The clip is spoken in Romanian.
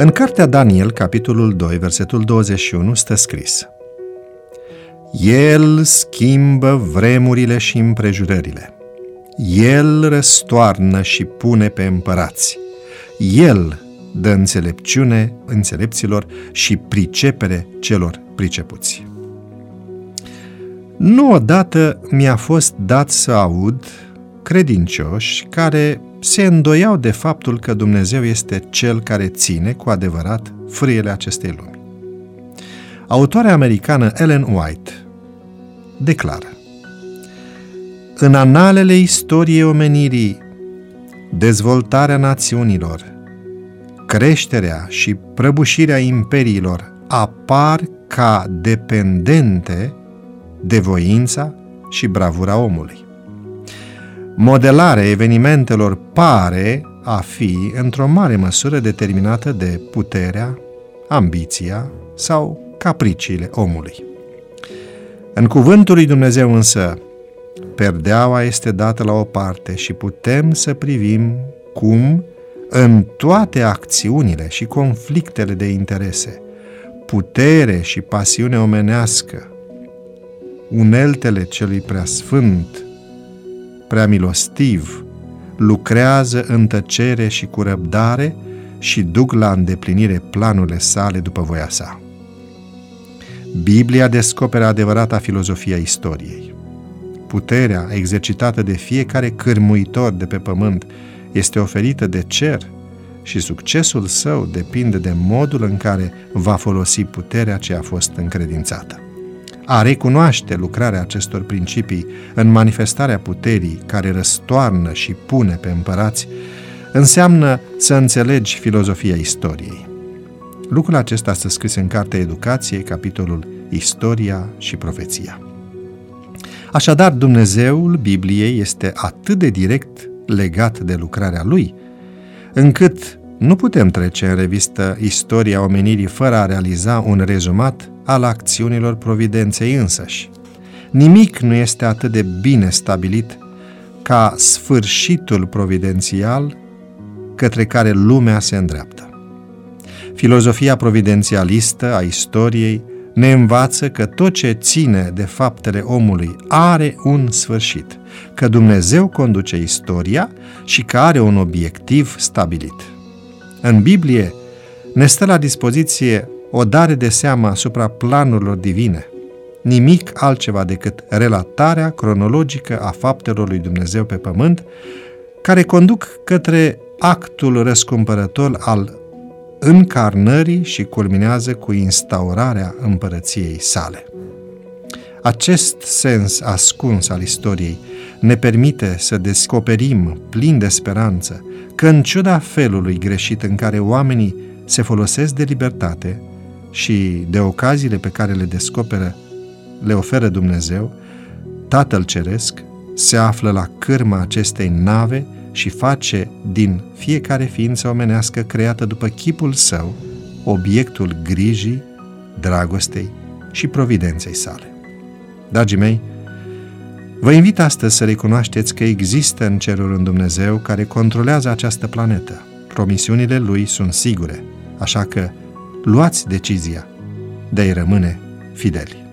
În cartea Daniel, capitolul 2, versetul 21, stă scris El schimbă vremurile și împrejurările. El răstoarnă și pune pe împărați. El dă înțelepciune înțelepților și pricepere celor pricepuți. Nu odată mi-a fost dat să aud credincioși care se îndoiau de faptul că Dumnezeu este Cel care ține cu adevărat frâiele acestei lumi. Autoarea americană Ellen White declară În analele istoriei omenirii, dezvoltarea națiunilor, creșterea și prăbușirea imperiilor apar ca dependente de voința și bravura omului. Modelarea evenimentelor pare a fi, într-o mare măsură, determinată de puterea, ambiția sau capriciile omului. În cuvântul lui Dumnezeu însă, perdeaua este dată la o parte și putem să privim cum, în toate acțiunile și conflictele de interese, putere și pasiune omenească, uneltele celui preasfânt, prea milostiv, lucrează în tăcere și cu răbdare și duc la îndeplinire planurile sale după voia sa. Biblia descoperă adevărata filozofia istoriei. Puterea exercitată de fiecare cârmuitor de pe pământ este oferită de cer și succesul său depinde de modul în care va folosi puterea ce a fost încredințată. A recunoaște lucrarea acestor principii în manifestarea puterii care răstoarnă și pune pe împărați înseamnă să înțelegi filozofia istoriei. Lucrul acesta este scris în Cartea Educației, capitolul Istoria și Profeția. Așadar, Dumnezeul Bibliei este atât de direct legat de lucrarea Lui, încât nu putem trece în revistă istoria omenirii fără a realiza un rezumat al acțiunilor providenței însăși. Nimic nu este atât de bine stabilit ca sfârșitul providențial către care lumea se îndreaptă. Filozofia providențialistă a istoriei ne învață că tot ce ține de faptele omului are un sfârșit, că Dumnezeu conduce istoria și că are un obiectiv stabilit. În Biblie ne stă la dispoziție o dare de seamă asupra planurilor divine, nimic altceva decât relatarea cronologică a faptelor lui Dumnezeu pe pământ, care conduc către actul răscumpărător al încarnării și culminează cu instaurarea împărăției sale. Acest sens ascuns al istoriei ne permite să descoperim plin de speranță că în ciuda felului greșit în care oamenii se folosesc de libertate și de ocaziile pe care le descoperă, le oferă Dumnezeu, Tatăl Ceresc se află la cârma acestei nave și face din fiecare ființă omenească creată după chipul său obiectul grijii, dragostei și providenței sale. Dragii mei, vă invit astăzi să recunoașteți că există în cerul un Dumnezeu care controlează această planetă. Promisiunile Lui sunt sigure, așa că luați decizia de a-i rămâne fideli.